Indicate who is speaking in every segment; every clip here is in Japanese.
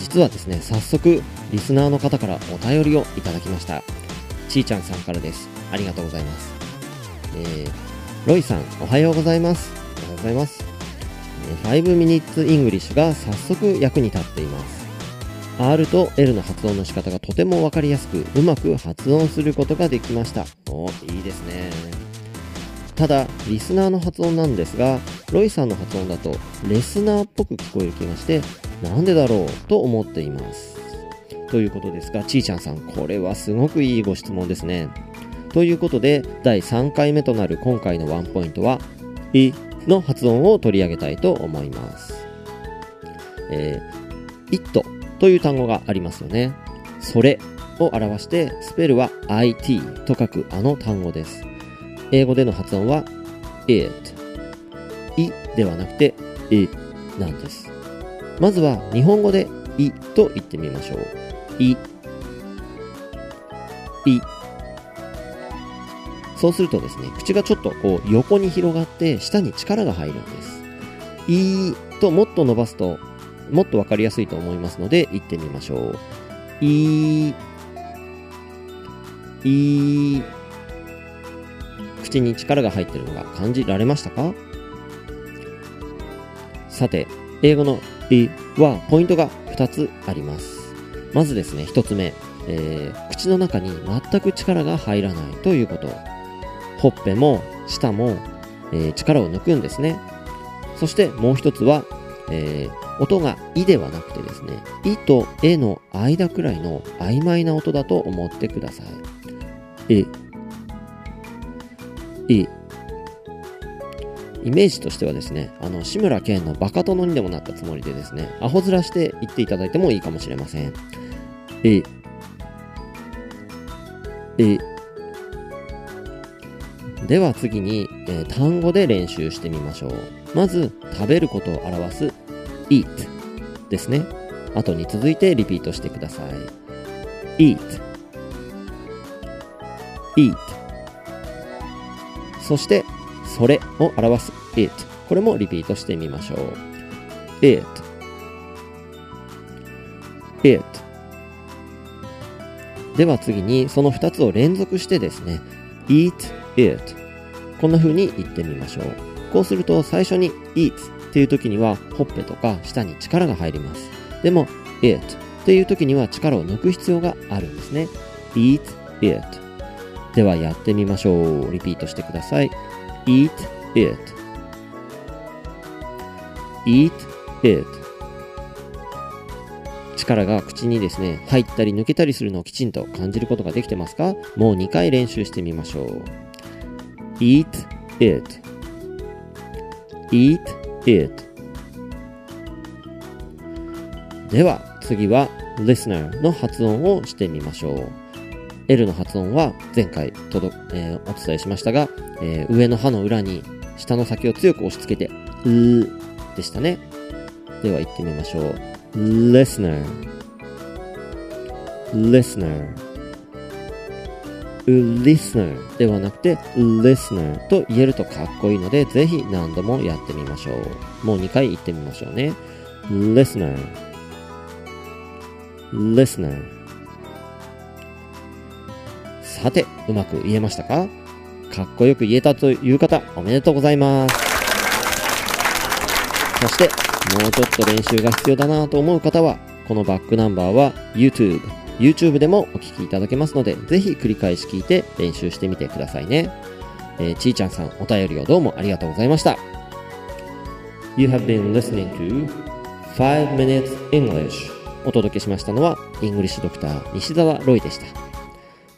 Speaker 1: 実はですね、早速リスナーの方からお便りをいただきました。ちーちゃんさんからです。ありがとうございます。えー、ロイさん、おはようございます。おはようございます。5 Minutes English が早速役に立っています。R と L の発音の仕方がとてもわかりやすく、うまく発音することができました。お、いいですね。ただ、リスナーの発音なんですが、ロイさんの発音だと、レスナーっぽく聞こえる気がして、なんでだろうと思っています。ということですが、ちーちゃんさん、これはすごくいいご質問ですね。ということで、第3回目となる今回のワンポイントは、いの発音を取り上げたいと思います。えー、it という単語がありますよね。それを表して、スペルは it と書くあの単語です。英語での発音は it。いではなくて i なんです。まずは日本語でいと言ってみましょう。い。い。そうするとですね、口がちょっとこう横に広がって下に力が入るんです。いーともっと伸ばすともっとわかりやすいと思いますので言ってみましょう。いー、いー。口に力が入ってるのが感じられましたか？さて、英語のいはポイントが2つあります。まずですね、1つ目、えー口の中に全く力が入らないということ。ほっぺも舌も、えー力を抜くんですね。そしてもう一つは、えー音が「い」ではなくてですね「い」と「え」の間くらいの曖昧な音だと思ってください。い。い。イメージとしてはですね、あの、志村けんのバカ殿にでもなったつもりでですね、アホ面して言っていただいてもいいかもしれません。い。い。では次に、えー単語で練習してみましょう。まず、食べることを表す eat ですね。後に続いてリピートしてください。eat eat そして、それを表す it これもリピートしてみましょう。it it では次にその2つを連続してですね eat it こんな風に言ってみましょう。こうすると最初に eat っていう時にはほっぺとか舌に力が入ります。でも it っていう時には力を抜く必要があるんですね。eat it ではやってみましょう。リピートしてください。Eat it. Eat it. 力が口にですね入ったり抜けたりするのをきちんと感じることができてますか？もう2回練習してみましょう。Eat it. Eat it. では次は listener の発音をしてみましょう。L の発音は前回とど、えーお伝えしましたが、えー上の歯の裏に下の先を強く押し付けてうーでしたね。では言ってみましょう。Listener. Listener. Listener ではなくて listener と言えるとかっこいいのでぜひ何度もやってみましょう。もう2回言ってみましょうね。Listener. Listener. さてうまく言えましたか？かっこよく言えたという方おめでとうございますそしてもうちょっと練習が必要だなと思う方はこのバックナンバーは YouTube YouTube でもお聞きいただけますので、ぜひ繰り返し聞いて練習してみてくださいね。えーちーちゃんさん、お便りをどうもありがとうございました。You have been listening to 5 Minutes English お届けしましたのは、イングリッシュドクター西澤ロイでした。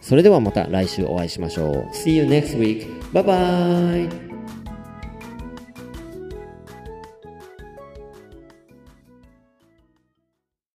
Speaker 1: それではまた来週お会いしましょう。See you next week. Bye bye!